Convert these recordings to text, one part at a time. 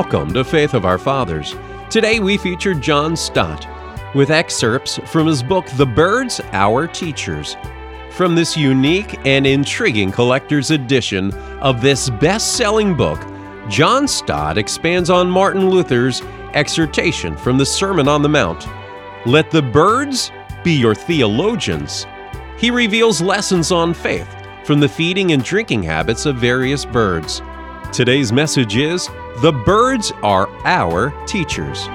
Welcome to Faith of Our Fathers. Today we feature John Stott with excerpts from his book, The Birds, Our Teachers. From this unique and intriguing collector's edition of this best selling book, John Stott expands on Martin Luther's exhortation from the Sermon on the Mount Let the birds be your theologians. He reveals lessons on faith from the feeding and drinking habits of various birds. Today's message is The birds are our teachers.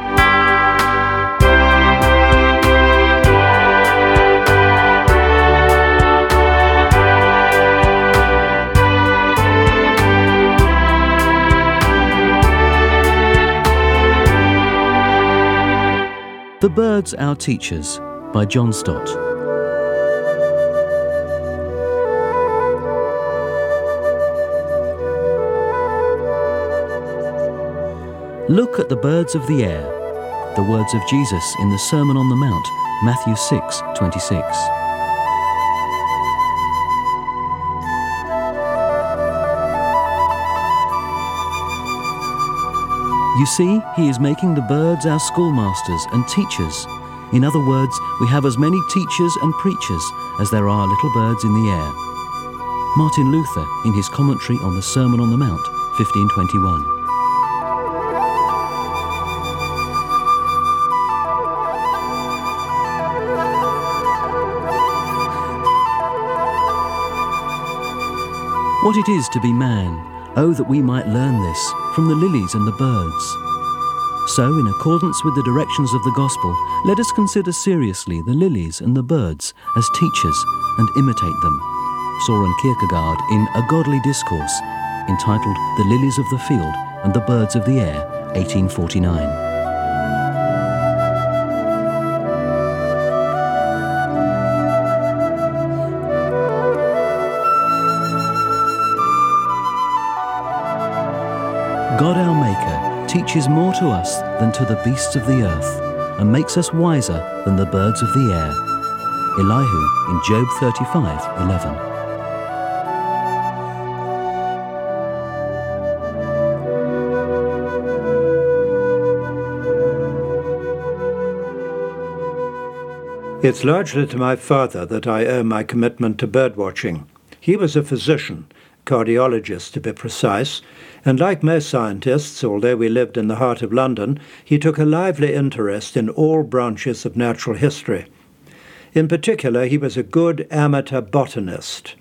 The Birds Our Teachers by John Stott. Look at the birds of the air. The words of Jesus in the Sermon on the Mount, Matthew 6 26. You see, he is making the birds our schoolmasters and teachers. In other words, we have as many teachers and preachers as there are little birds in the air. Martin Luther, in his commentary on the Sermon on the Mount, 1521. What it is to be man, oh, that we might learn this from the lilies and the birds. So, in accordance with the directions of the Gospel, let us consider seriously the lilies and the birds as teachers and imitate them. Soren Kierkegaard in A Godly Discourse, entitled The Lilies of the Field and the Birds of the Air, 1849. God our Maker teaches more to us than to the beasts of the earth, and makes us wiser than the birds of the air. Elihu in Job 35 11. It's largely to my father that I owe my commitment to birdwatching. He was a physician, cardiologist to be precise, and like most scientists, although we lived in the heart of London, he took a lively interest in all branches of natural history. In particular, he was a good amateur botanist.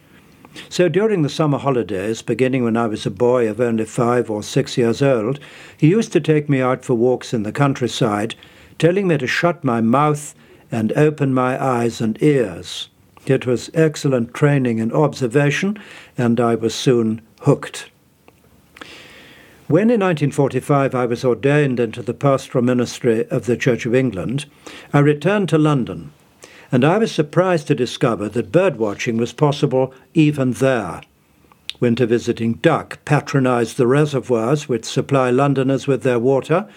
So during the summer holidays, beginning when I was a boy of only five or six years old, he used to take me out for walks in the countryside, telling me to shut my mouth and open my eyes and ears. It was excellent training in observation, and I was soon hooked. When in 1945 I was ordained into the pastoral ministry of the Church of England, I returned to London, and I was surprised to discover that bird watching was possible even there. Winter visiting duck patronized the reservoirs which supply Londoners with their water,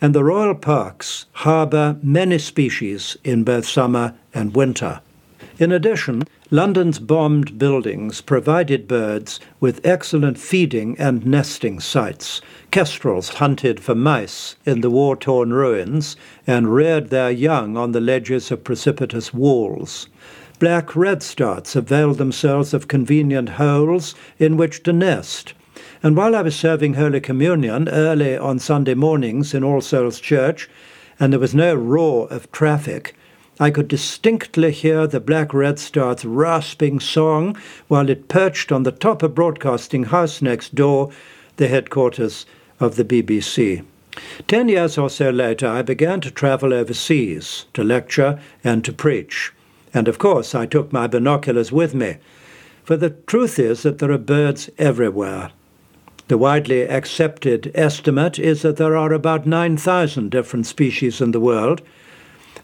and the royal parks harbour many species in both summer and winter. In addition, London's bombed buildings provided birds with excellent feeding and nesting sites. Kestrels hunted for mice in the war torn ruins and reared their young on the ledges of precipitous walls. Black redstarts availed themselves of convenient holes in which to nest. And while I was serving Holy Communion early on Sunday mornings in All Souls Church, and there was no roar of traffic, I could distinctly hear the black redstart's rasping song while it perched on the top of Broadcasting House next door, the headquarters of the BBC. Ten years or so later, I began to travel overseas to lecture and to preach. And of course, I took my binoculars with me. For the truth is that there are birds everywhere. The widely accepted estimate is that there are about 9,000 different species in the world.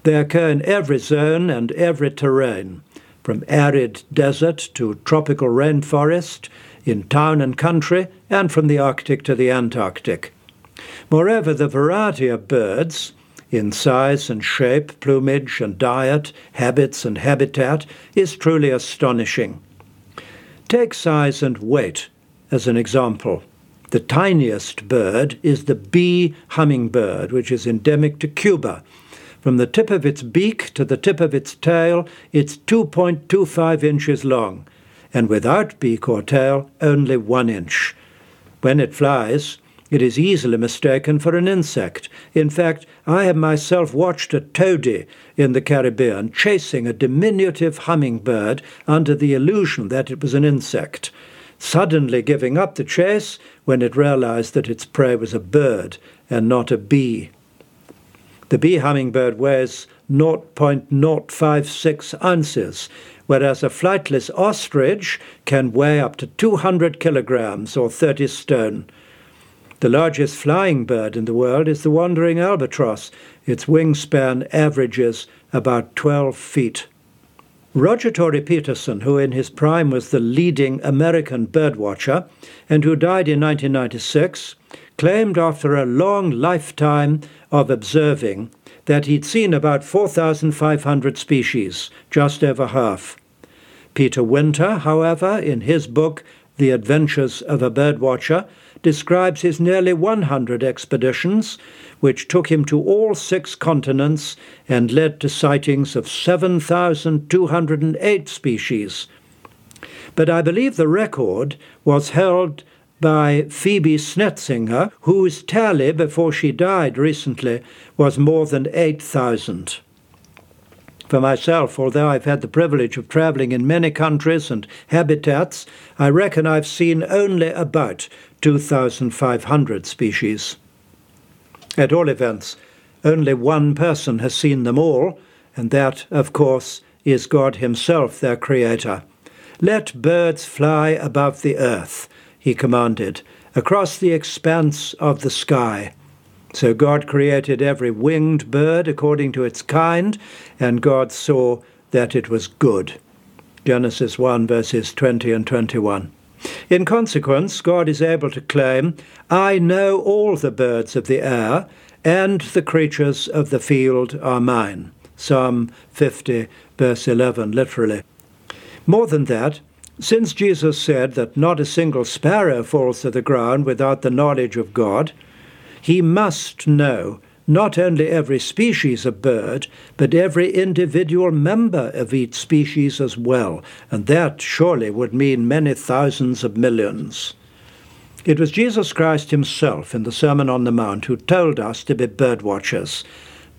They occur in every zone and every terrain, from arid desert to tropical rainforest, in town and country, and from the Arctic to the Antarctic. Moreover, the variety of birds, in size and shape, plumage and diet, habits and habitat, is truly astonishing. Take size and weight as an example. The tiniest bird is the bee hummingbird, which is endemic to Cuba. From the tip of its beak to the tip of its tail, it's 2.25 inches long, and without beak or tail, only one inch. When it flies, it is easily mistaken for an insect. In fact, I have myself watched a tody in the Caribbean chasing a diminutive hummingbird under the illusion that it was an insect, suddenly giving up the chase when it realized that its prey was a bird and not a bee. The bee hummingbird weighs 0.056 ounces, whereas a flightless ostrich can weigh up to 200 kilograms or 30 stone. The largest flying bird in the world is the wandering albatross. Its wingspan averages about 12 feet. Roger Tory Peterson, who in his prime was the leading American birdwatcher and who died in 1996, claimed after a long lifetime of observing that he'd seen about 4,500 species, just over half. Peter Winter, however, in his book The Adventures of a Birdwatcher, describes his nearly 100 expeditions, which took him to all six continents and led to sightings of 7,208 species. But I believe the record was held by Phoebe Snetzinger, whose tally before she died recently was more than 8,000. For myself, although I've had the privilege of travelling in many countries and habitats, I reckon I've seen only about 2,500 species. At all events, only one person has seen them all, and that, of course, is God Himself, their Creator. Let birds fly above the earth he commanded, across the expanse of the sky. So God created every winged bird according to its kind, and God saw that it was good. Genesis 1, verses 20 and 21. In consequence, God is able to claim, I know all the birds of the air, and the creatures of the field are mine. Psalm 50, verse 11, literally. More than that, since Jesus said that not a single sparrow falls to the ground without the knowledge of God, he must know not only every species of bird, but every individual member of each species as well, and that surely would mean many thousands of millions. It was Jesus Christ himself in the Sermon on the Mount who told us to be bird watchers.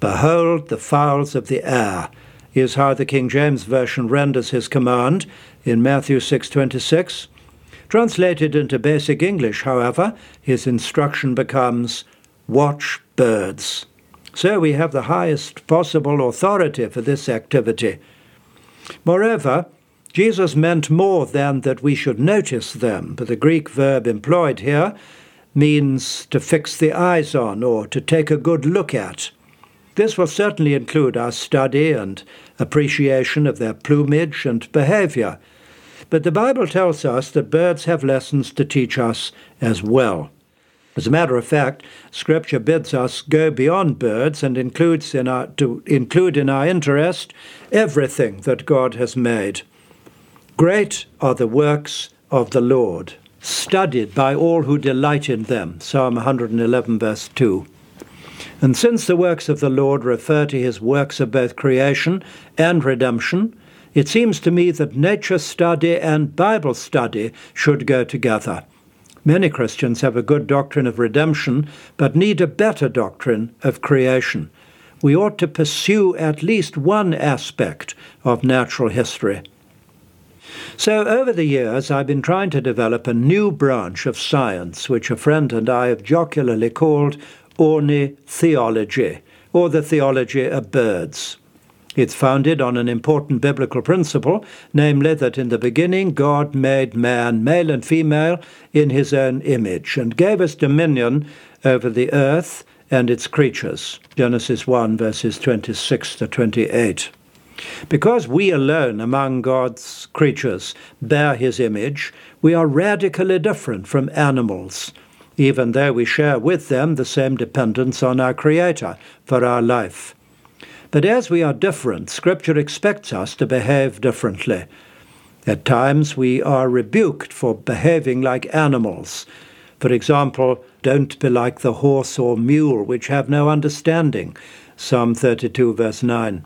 Behold the fowls of the air, is how the King James Version renders his command in Matthew 6:26. Translated into basic English, however, his instruction becomes watch birds. So we have the highest possible authority for this activity. Moreover, Jesus meant more than that we should notice them, but the Greek verb employed here means to fix the eyes on or to take a good look at. This will certainly include our study and appreciation of their plumage and behavior. But the Bible tells us that birds have lessons to teach us as well. As a matter of fact, Scripture bids us go beyond birds and includes in our, to include in our interest everything that God has made. Great are the works of the Lord, studied by all who delight in them. Psalm 111, verse 2. And since the works of the Lord refer to his works of both creation and redemption, it seems to me that nature study and Bible study should go together. Many Christians have a good doctrine of redemption, but need a better doctrine of creation. We ought to pursue at least one aspect of natural history. So, over the years, I've been trying to develop a new branch of science, which a friend and I have jocularly called ornitheology, or the theology of birds. It's founded on an important biblical principle, namely that in the beginning God made man, male and female, in his own image, and gave us dominion over the earth and its creatures. Genesis 1, verses 26 to 28. Because we alone among God's creatures bear his image, we are radically different from animals even though we share with them the same dependence on our Creator for our life. But as we are different, Scripture expects us to behave differently. At times we are rebuked for behaving like animals. For example, don't be like the horse or mule, which have no understanding. Psalm 32, verse 9.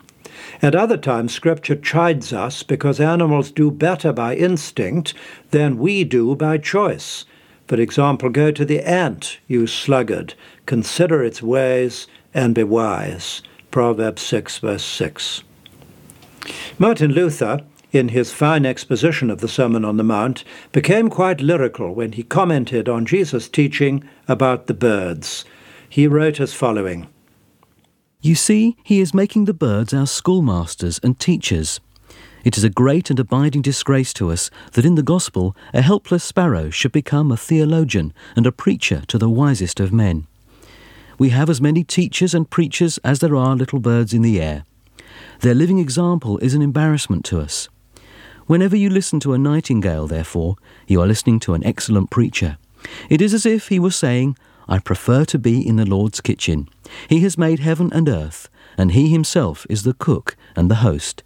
At other times, Scripture chides us because animals do better by instinct than we do by choice. For example, go to the ant, you sluggard, consider its ways and be wise. Proverbs 6, verse 6. Martin Luther, in his fine exposition of the Sermon on the Mount, became quite lyrical when he commented on Jesus' teaching about the birds. He wrote as following You see, he is making the birds our schoolmasters and teachers. It is a great and abiding disgrace to us that in the gospel a helpless sparrow should become a theologian and a preacher to the wisest of men. We have as many teachers and preachers as there are little birds in the air. Their living example is an embarrassment to us. Whenever you listen to a nightingale, therefore, you are listening to an excellent preacher. It is as if he were saying, I prefer to be in the Lord's kitchen. He has made heaven and earth, and he himself is the cook and the host.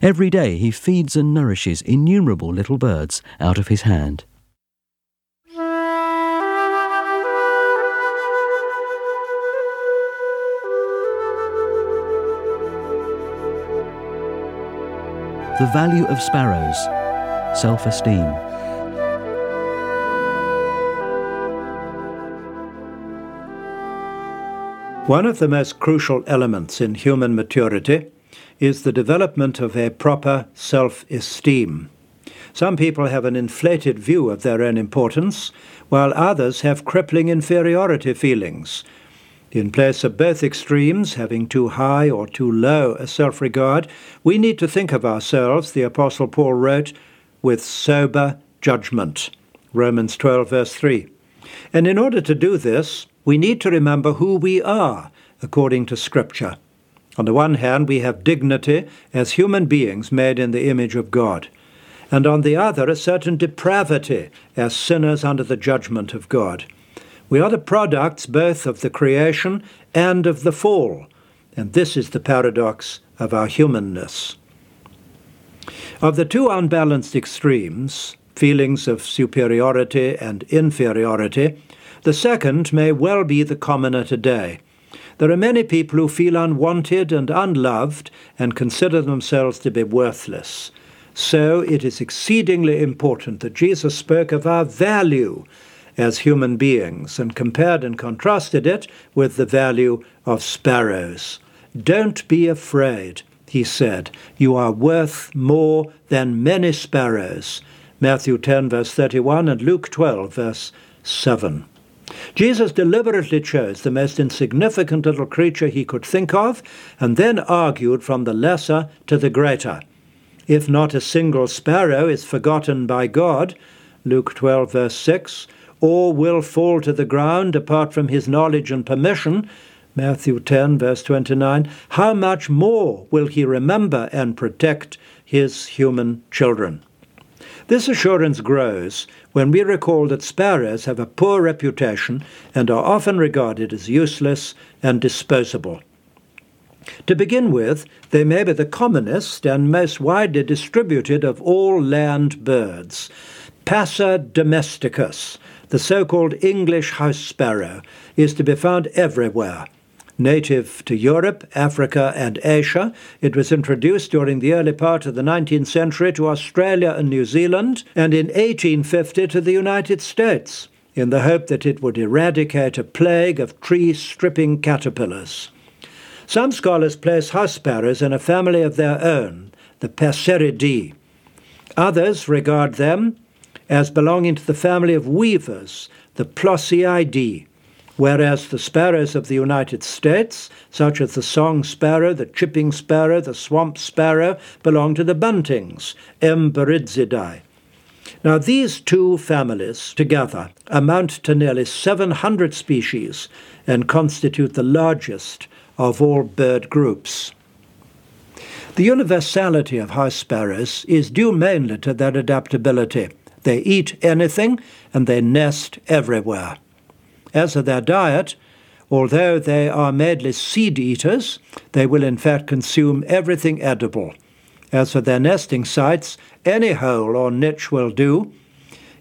Every day he feeds and nourishes innumerable little birds out of his hand. The value of sparrows, self esteem. One of the most crucial elements in human maturity is the development of a proper self esteem. Some people have an inflated view of their own importance, while others have crippling inferiority feelings. In place of both extremes, having too high or too low a self regard, we need to think of ourselves, the Apostle Paul wrote, with sober judgment. Romans 12, verse 3. And in order to do this, we need to remember who we are according to Scripture. On the one hand, we have dignity as human beings made in the image of God, and on the other, a certain depravity as sinners under the judgment of God. We are the products both of the creation and of the fall, and this is the paradox of our humanness. Of the two unbalanced extremes, feelings of superiority and inferiority, the second may well be the commoner today. There are many people who feel unwanted and unloved and consider themselves to be worthless. So it is exceedingly important that Jesus spoke of our value as human beings and compared and contrasted it with the value of sparrows. Don't be afraid, he said. You are worth more than many sparrows. Matthew 10, verse 31, and Luke 12, verse 7. Jesus deliberately chose the most insignificant little creature he could think of, and then argued from the lesser to the greater. If not a single sparrow is forgotten by God, Luke 12, verse 6, or will fall to the ground apart from his knowledge and permission, Matthew 10, verse 29, how much more will he remember and protect his human children? This assurance grows when we recall that sparrows have a poor reputation and are often regarded as useless and disposable. To begin with, they may be the commonest and most widely distributed of all land birds. Passer domesticus, the so called English house sparrow, is to be found everywhere. Native to Europe, Africa, and Asia, it was introduced during the early part of the 19th century to Australia and New Zealand, and in 1850 to the United States, in the hope that it would eradicate a plague of tree stripping caterpillars. Some scholars place house sparrows in a family of their own, the Passeridae. Others regard them as belonging to the family of weavers, the Ploceidae, whereas the sparrows of the United States, such as the song sparrow, the chipping sparrow, the swamp sparrow, belong to the buntings, Emberizidae. Now, these two families together amount to nearly 700 species and constitute the largest of all bird groups. The universality of house sparrows is due mainly to their adaptability. They eat anything and they nest everywhere. As for their diet, although they are mainly seed eaters, they will in fact consume everything edible. As for their nesting sites, any hole or niche will do.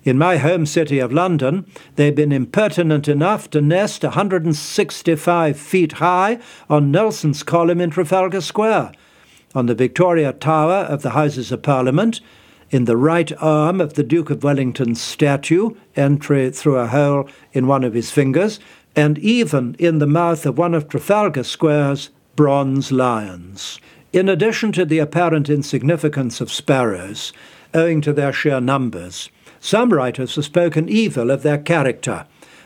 In my home city of London, they've been impertinent enough to nest 165 feet high on Nelson's column in Trafalgar Square, on the Victoria Tower of the Houses of Parliament, in the right arm of the Duke of Wellington's statue, entry through a hole in one of his fingers, and even in the mouth of one of Trafalgar Square's bronze lions. In addition to the apparent insignificance of sparrows, owing to their sheer numbers, some writers have spoken evil of their character.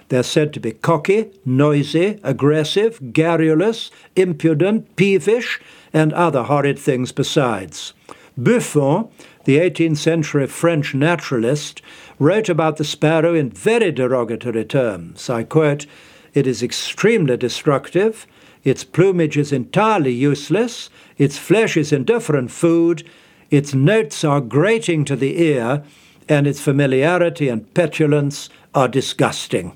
They're said to be cocky, noisy, aggressive, garrulous, impudent, peevish, and other horrid things besides. Buffon, the 18th century French naturalist, wrote about the sparrow in very derogatory terms. I quote, It is extremely destructive, its plumage is entirely useless, its flesh is indifferent food, its notes are grating to the ear, and its familiarity and petulance are disgusting.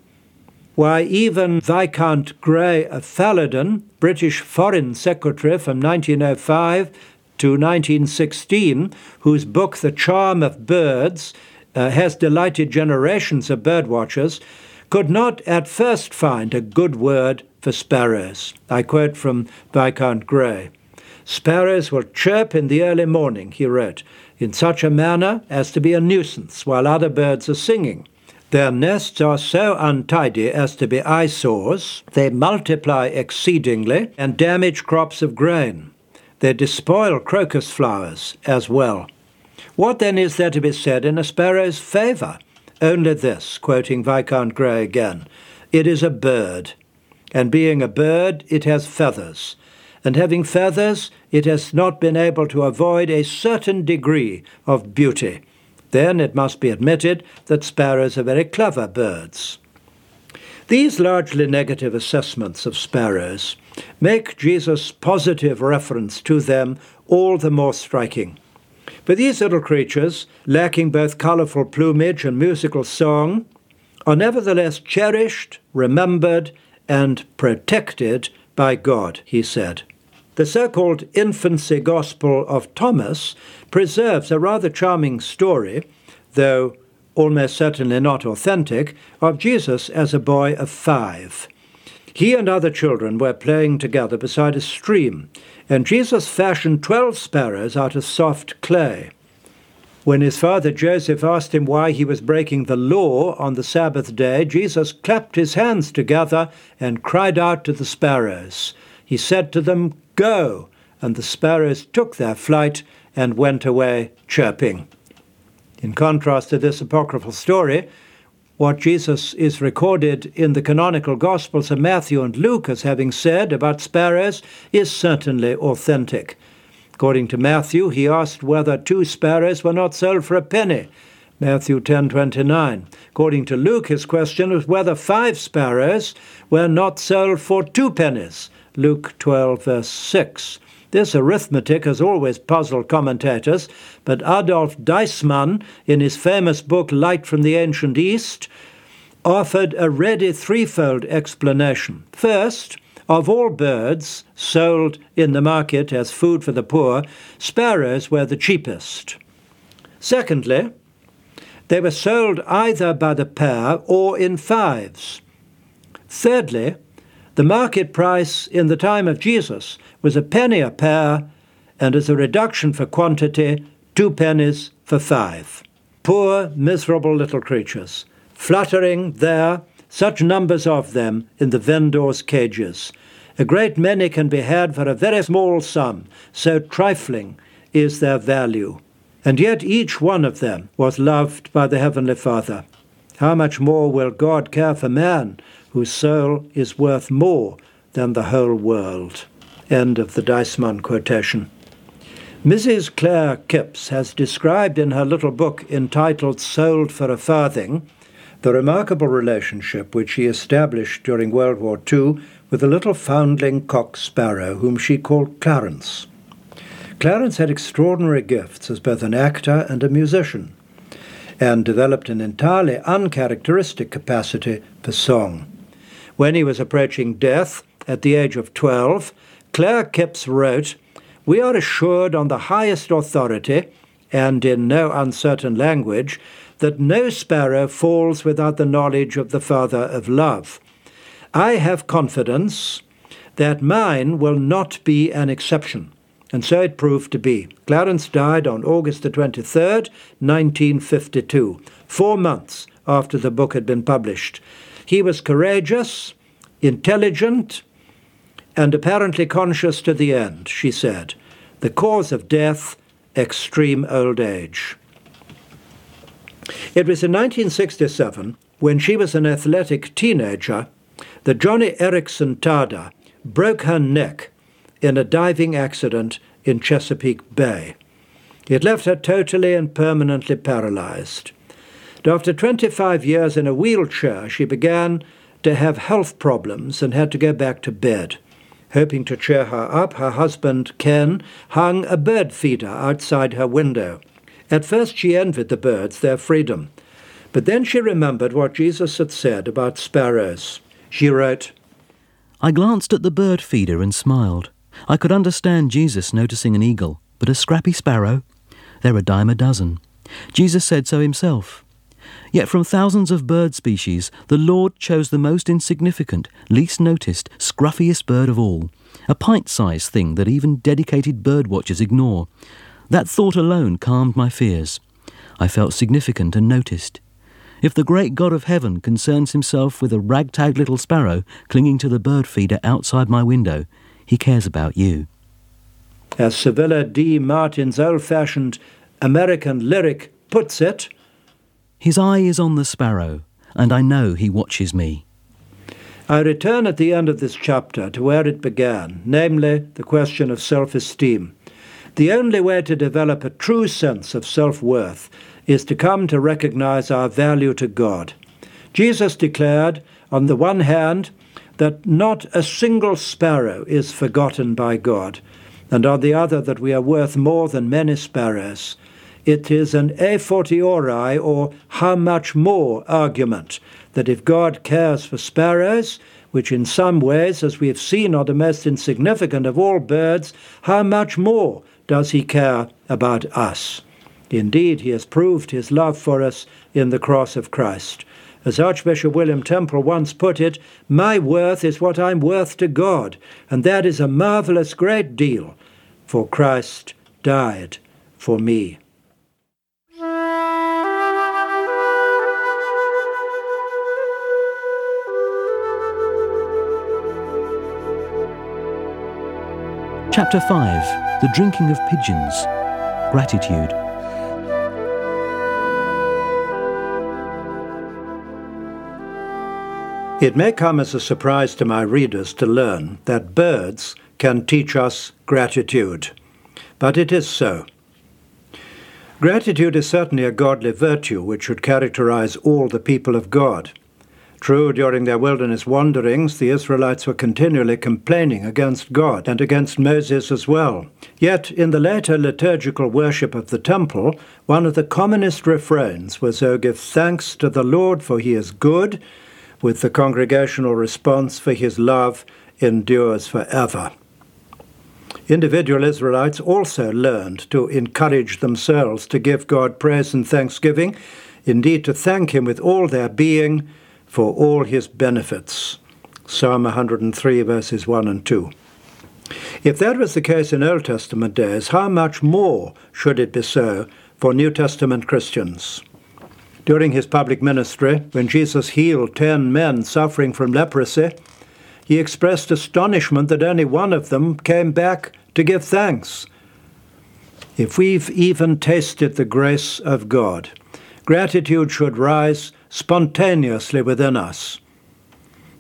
Why, even Viscount Grey of Fallodon, British Foreign Secretary from 1905 to 1916, whose book The Charm of Birds uh, has delighted generations of birdwatchers, could not at first find a good word for sparrows. I quote from Viscount Grey. Sparrows will chirp in the early morning, he wrote, in such a manner as to be a nuisance while other birds are singing. Their nests are so untidy as to be eyesores. They multiply exceedingly and damage crops of grain. They despoil crocus flowers as well. What then is there to be said in a sparrow's favour? Only this, quoting Viscount Grey again it is a bird, and being a bird, it has feathers and having feathers, it has not been able to avoid a certain degree of beauty. Then it must be admitted that sparrows are very clever birds. These largely negative assessments of sparrows make Jesus' positive reference to them all the more striking. But these little creatures, lacking both colourful plumage and musical song, are nevertheless cherished, remembered, and protected by God, he said. The so called infancy gospel of Thomas preserves a rather charming story, though almost certainly not authentic, of Jesus as a boy of five. He and other children were playing together beside a stream, and Jesus fashioned twelve sparrows out of soft clay. When his father Joseph asked him why he was breaking the law on the Sabbath day, Jesus clapped his hands together and cried out to the sparrows. He said to them, Go! And the sparrows took their flight and went away chirping. In contrast to this apocryphal story, what Jesus is recorded in the canonical Gospels of Matthew and Luke as having said about sparrows is certainly authentic. According to Matthew, he asked whether two sparrows were not sold for a penny. Matthew 10:29. According to Luke, his question was whether five sparrows were not sold for two pennies. Luke 12, verse 6. This arithmetic has always puzzled commentators, but Adolf Deissmann, in his famous book Light from the Ancient East, offered a ready threefold explanation. First, of all birds sold in the market as food for the poor, sparrows were the cheapest. Secondly, they were sold either by the pair or in fives. Thirdly, the market price in the time of Jesus was a penny a pair, and as a reduction for quantity, two pennies for five. Poor, miserable little creatures, fluttering there, such numbers of them in the vendors' cages. A great many can be had for a very small sum, so trifling is their value. And yet each one of them was loved by the Heavenly Father. How much more will God care for man whose soul is worth more than the whole world. End of the Deissmann quotation. Mrs. Clare Kipps has described in her little book entitled Sold for a Farthing the remarkable relationship which she established during World War II with a little foundling cock sparrow whom she called Clarence. Clarence had extraordinary gifts as both an actor and a musician, and developed an entirely uncharacteristic capacity for song. When he was approaching death at the age of 12, Clare Kipps wrote, We are assured on the highest authority, and in no uncertain language, that no sparrow falls without the knowledge of the Father of love. I have confidence that mine will not be an exception. And so it proved to be. Clarence died on August the 23rd, 1952, four months after the book had been published. He was courageous, intelligent, and apparently conscious to the end, she said. The cause of death, extreme old age. It was in 1967, when she was an athletic teenager, that Joni Eareckson Tada broke her neck in a diving accident in Chesapeake Bay. It left her totally and permanently paralyzed. And after 25 years in a wheelchair, she began to have health problems and had to go back to bed. Hoping to cheer her up, her husband, Ken, hung a bird feeder outside her window. At first she envied the birds their freedom, but then she remembered what Jesus had said about sparrows. She wrote, I glanced at the bird feeder and smiled. I could understand Jesus noticing an eagle, but a scrappy sparrow? They're a dime a dozen. Jesus said so himself. Yet from thousands of bird species, the Lord chose the most insignificant, least noticed, scruffiest bird of all, a pint sized thing that even dedicated bird watchers ignore. That thought alone calmed my fears. I felt significant and noticed. If the great God of heaven concerns himself with a ragtag little sparrow clinging to the bird feeder outside my window, he cares about you. As Civilla D. Martin's old fashioned American lyric puts it, His eye is on the sparrow, and I know he watches me. I return at the end of this chapter to where it began, namely the question of self esteem. The only way to develop a true sense of self worth is to come to recognize our value to God. Jesus declared, on the one hand, that not a single sparrow is forgotten by God, and on the other, that we are worth more than many sparrows. It is an a fortiori, or how much more argument, that if God cares for sparrows, which in some ways, as we have seen, are the most insignificant of all birds, how much more does he care about us? Indeed, he has proved his love for us in the cross of Christ. As Archbishop William Temple once put it, my worth is what I'm worth to God, and that is a marvelous great deal, for Christ died for me. Chapter 5 The Drinking of Pigeons Gratitude. It may come as a surprise to my readers to learn that birds can teach us gratitude, but it is so. Gratitude is certainly a godly virtue which should characterize all the people of God. True, during their wilderness wanderings, the Israelites were continually complaining against God and against Moses as well. Yet, in the later liturgical worship of the temple, one of the commonest refrains was, O give thanks to the Lord, for he is good, with the congregational response, For his love endures forever. Individual Israelites also learned to encourage themselves to give God praise and thanksgiving, indeed to thank him with all their being for all his benefits. Psalm 103, verses 1 and 2. If that was the case in Old Testament days, how much more should it be so for New Testament Christians? During his public ministry, when Jesus healed ten men suffering from leprosy, he expressed astonishment that only one of them came back to give thanks. If we've even tasted the grace of God, gratitude should rise spontaneously within us.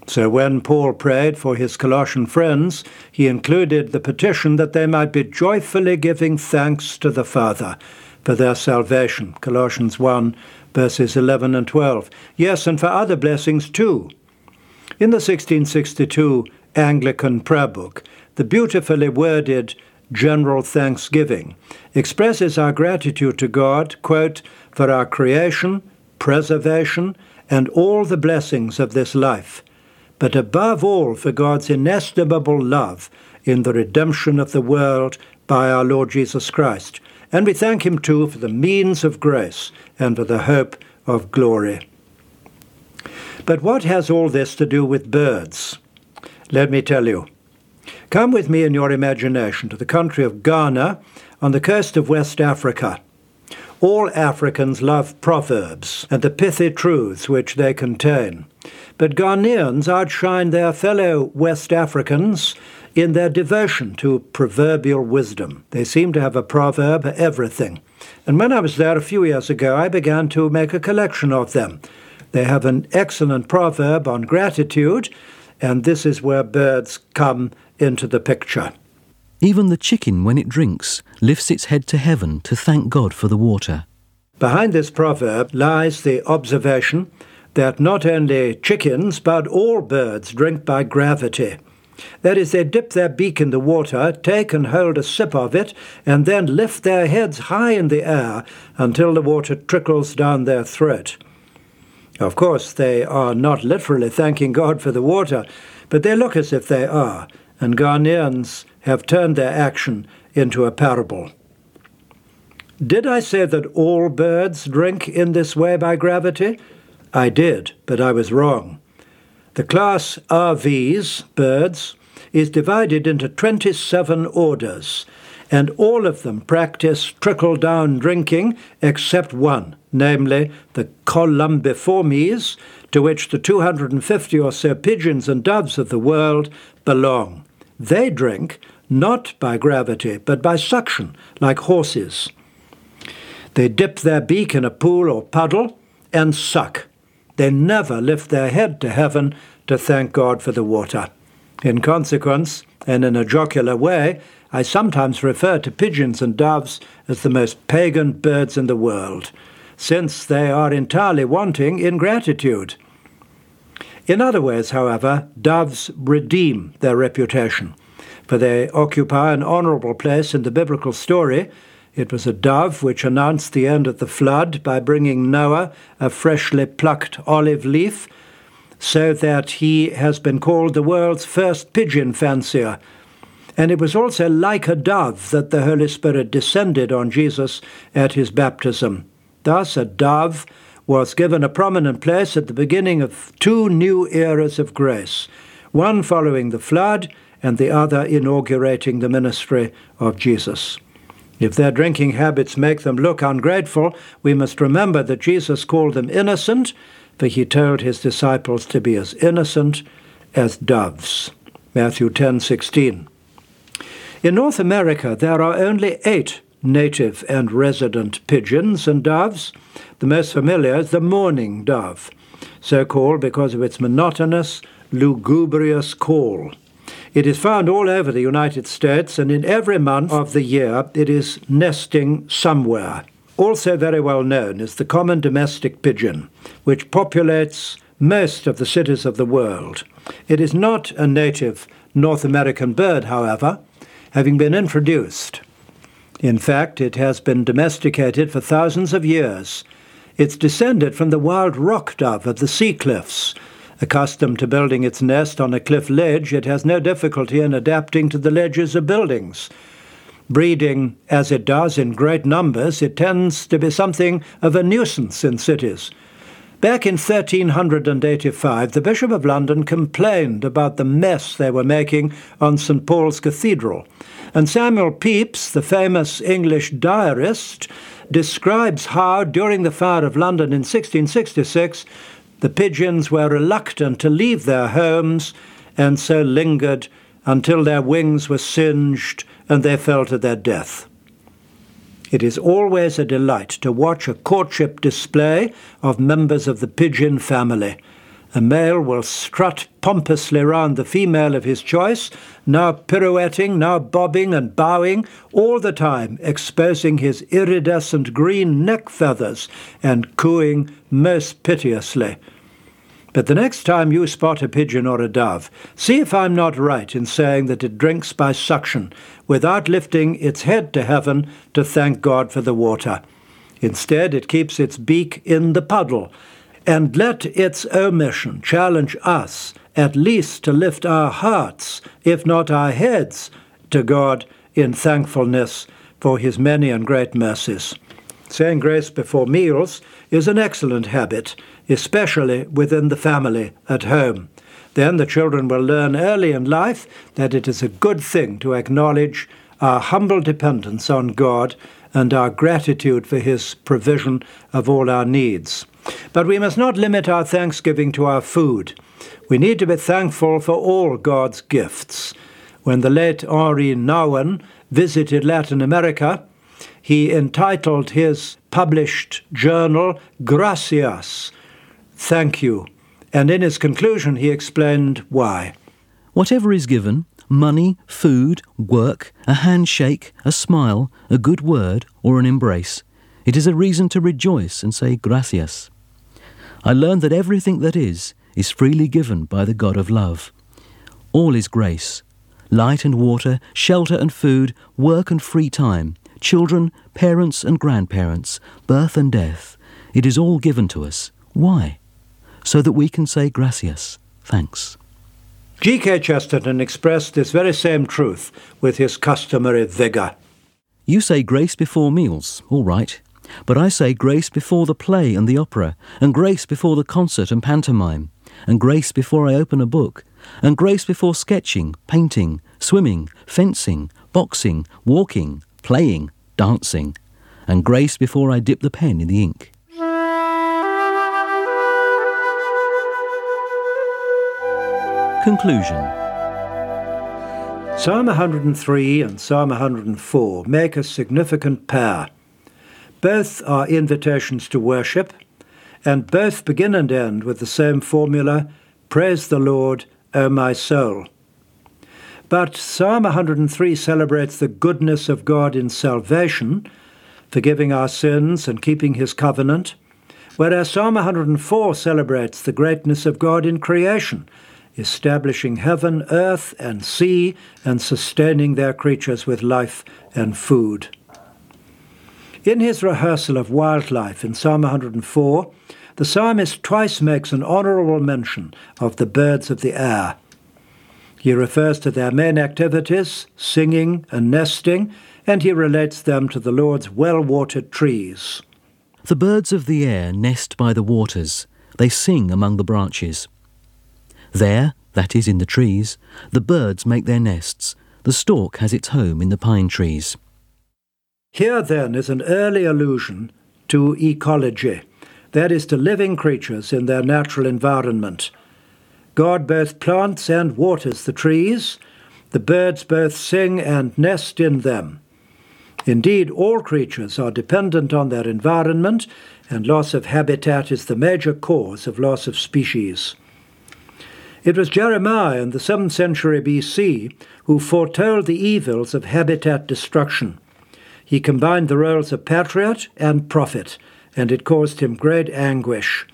So when Paul prayed for his Colossian friends, he included the petition that they might be joyfully giving thanks to the Father for their salvation. Colossians 1, verses 11 and 12. Yes, and for other blessings too. In the 1662 Anglican prayer book, the beautifully worded General Thanksgiving expresses our gratitude to God, quote, for our creation, preservation, and all the blessings of this life, but above all for God's inestimable love in the redemption of the world by our Lord Jesus Christ, And we thank Him too for the means of grace and for the hope of glory. But what has all this to do with birds? Let me tell you. Come with me in your imagination to the country of Ghana on the coast of West Africa. All Africans love proverbs and the pithy truths which they contain. But Ghanaians outshine their fellow West Africans in their devotion to proverbial wisdom. They seem to have a proverb for everything. And when I was there a few years ago, I began to make a collection of them. They have an excellent proverb on gratitude, and this is where birds come into the picture. Even the chicken, when it drinks, lifts its head to heaven to thank God for the water. Behind this proverb lies the observation that not only chickens, but all birds drink by gravity. That is, they dip their beak in the water, take and hold a sip of it, and then lift their heads high in the air until the water trickles down their throat. Of course, they are not literally thanking God for the water, but they look as if they are, and Ghanaians have turned their action into a parable. Did I say that all birds drink in this way by gravity? I did, but I was wrong. The class Aves, birds, is divided into 27 orders, and all of them practice trickle down drinking except one, namely the Columbiformes, to which the 250 or so pigeons and doves of the world belong. They drink not by gravity, but by suction, like horses. They dip their beak in a pool or puddle and suck. They never lift their head to heaven to thank God for the water. In consequence, and in a jocular way, I sometimes refer to pigeons and doves as the most pagan birds in the world, since they are entirely wanting in gratitude. In other ways, however, doves redeem their reputation, for they occupy an honorable place in the biblical story. It was a dove which announced the end of the flood by bringing Noah a freshly plucked olive leaf, so that he has been called the world's first pigeon fancier. And it was also like a dove that the Holy Spirit descended on Jesus at his baptism. Thus, a dove was given a prominent place at the beginning of two new eras of grace, one following the flood and the other inaugurating the ministry of Jesus. If their drinking habits make them look ungrateful, we must remember that Jesus called them innocent, for he told his disciples to be as innocent as doves. Matthew 10:16. In North America, there are only eight native and resident pigeons and doves. The most familiar is the mourning dove, so called because of its monotonous, lugubrious call. It is found all over the United States, and in every month of the year it is nesting somewhere. Also, very well known is the common domestic pigeon, which populates most of the cities of the world. It is not a native North American bird, however, having been introduced. In fact, it has been domesticated for thousands of years. It's descended from the wild rock dove of the sea cliffs, Accustomed to building its nest on a cliff ledge, it has no difficulty in adapting to the ledges of buildings. Breeding, as it does in great numbers, it tends to be something of a nuisance in cities. Back in 1385, the Bishop of London complained about the mess they were making on St. Paul's Cathedral. And Samuel Pepys, the famous English diarist, describes how, during the fire of London in 1666, the pigeons were reluctant to leave their homes and so lingered until their wings were singed and they fell to their death. It is always a delight to watch a courtship display of members of the pigeon family. A male will strut pompously round the female of his choice, now pirouetting, now bobbing and bowing, all the time exposing his iridescent green neck feathers and cooing most piteously. But the next time you spot a pigeon or a dove, see if I'm not right in saying that it drinks by suction, without lifting its head to heaven to thank God for the water. Instead, it keeps its beak in the puddle, and let its omission challenge us at least to lift our hearts, if not our heads, to God in thankfulness for his many and great mercies. Saying grace before meals is an excellent habit, especially within the family at home. Then the children will learn early in life that it is a good thing to acknowledge our humble dependence on God and our gratitude for His provision of all our needs. But we must not limit our thanksgiving to our food. We need to be thankful for all God's gifts. When the late Henri Nouwen visited Latin America, he entitled his published journal Gracias, Thank You, and in his conclusion he explained why. Whatever is given, money, food, work, a handshake, a smile, a good word, or an embrace, it is a reason to rejoice and say gracias. I learned that everything that is, is freely given by the God of love. All is grace light and water, shelter and food, work and free time, children, parents and grandparents, birth and death. It is all given to us. Why? So that we can say gracias, thanks. G.K. Chesterton expressed this very same truth with his customary vigour. You say grace before meals, all right. But I say grace before the play and the opera, and grace before the concert and pantomime, and grace before I open a book, and grace before sketching, painting, swimming, fencing, boxing, walking, playing, dancing, and grace before I dip the pen in the ink. Conclusion Psalm 103 and Psalm 104 make a significant pair. Both are invitations to worship, and both begin and end with the same formula Praise the Lord, O my soul. But Psalm 103 celebrates the goodness of God in salvation, forgiving our sins and keeping his covenant, whereas Psalm 104 celebrates the greatness of God in creation, establishing heaven, earth, and sea, and sustaining their creatures with life and food. In his rehearsal of wildlife in Psalm 104, the psalmist twice makes an honourable mention of the birds of the air. He refers to their main activities, singing and nesting, and he relates them to the Lord's well watered trees. The birds of the air nest by the waters, they sing among the branches. There, that is, in the trees, the birds make their nests. The stork has its home in the pine trees. Here, then, is an early allusion to ecology, that is, to living creatures in their natural environment. God both plants and waters the trees, the birds both sing and nest in them. Indeed, all creatures are dependent on their environment, and loss of habitat is the major cause of loss of species. It was Jeremiah in the 7th century BC who foretold the evils of habitat destruction. He combined the roles of patriot and prophet, and it caused him great anguish.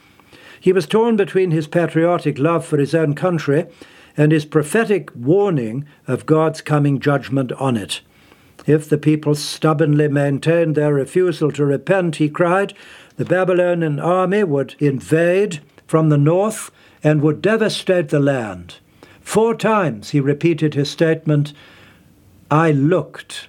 He was torn between his patriotic love for his own country and his prophetic warning of God's coming judgment on it. If the people stubbornly maintained their refusal to repent, he cried, the Babylonian army would invade from the north and would devastate the land. Four times he repeated his statement, I looked.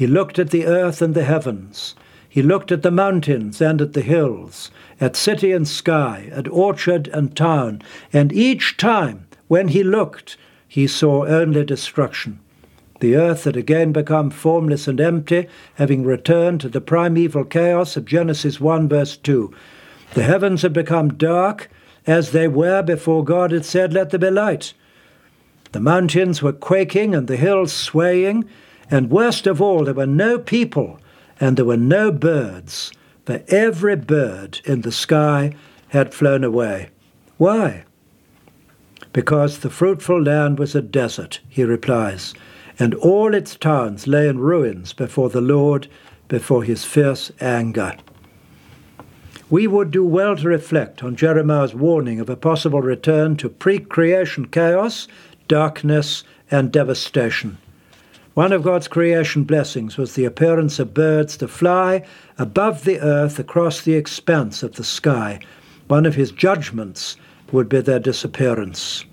He looked at the earth and the heavens. He looked at the mountains and at the hills, at city and sky, at orchard and town, and each time when he looked, he saw only destruction. The earth had again become formless and empty, having returned to the primeval chaos of Genesis 1, verse 2. The heavens had become dark, as they were before God had said, Let there be light. The mountains were quaking and the hills swaying, and worst of all, there were no people and there were no birds, for every bird in the sky had flown away. Why? Because the fruitful land was a desert, he replies, and all its towns lay in ruins before the Lord, before his fierce anger we would do well to reflect on Jeremiah's warning of a possible return to pre creation chaos, darkness, and devastation. One of God's creation blessings was the appearance of birds to fly above the earth across the expanse of the sky. One of his judgments would be their disappearance.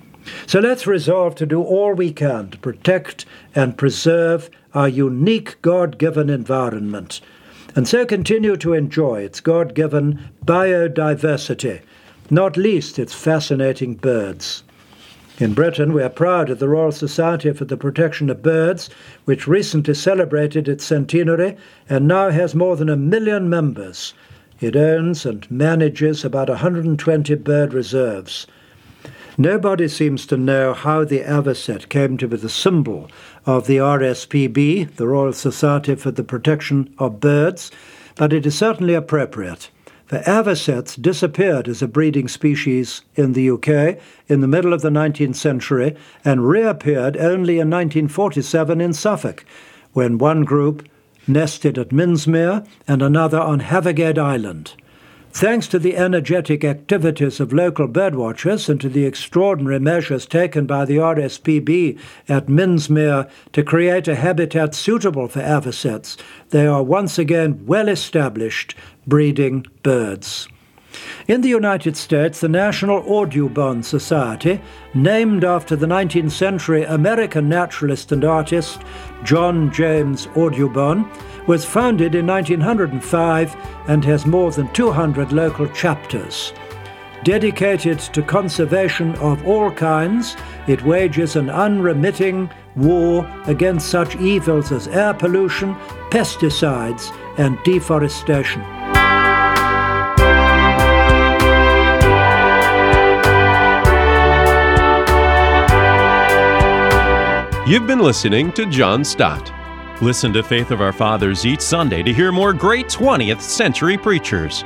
So let's resolve to do all we can to protect and preserve our unique God given environment, and so continue to enjoy its God given biodiversity, not least its fascinating birds. In Britain, we are proud of the Royal Society for the Protection of Birds, which recently celebrated its centenary and now has more than a million members. It owns and manages about 120 bird reserves. Nobody seems to know how the avocet came to be the symbol of the RSPB, the Royal Society for the Protection of Birds, but it is certainly appropriate. The avocets disappeared as a breeding species in the UK in the middle of the 19th century and reappeared only in 1947 in Suffolk, when one group nested at Minsmere and another on Havergate Island. Thanks to the energetic activities of local birdwatchers and to the extraordinary measures taken by the RSPB at Minsmere to create a habitat suitable for avocets, they are once again well established breeding birds. In the United States, the National Audubon Society, named after the 19th century American naturalist and artist John James Audubon, was founded in 1905 and has more than 200 local chapters. Dedicated to conservation of all kinds, it wages an unremitting war against such evils as air pollution, pesticides, and deforestation. You've been listening to John Stott. Listen to Faith of Our Fathers each Sunday to hear more great 20th century preachers.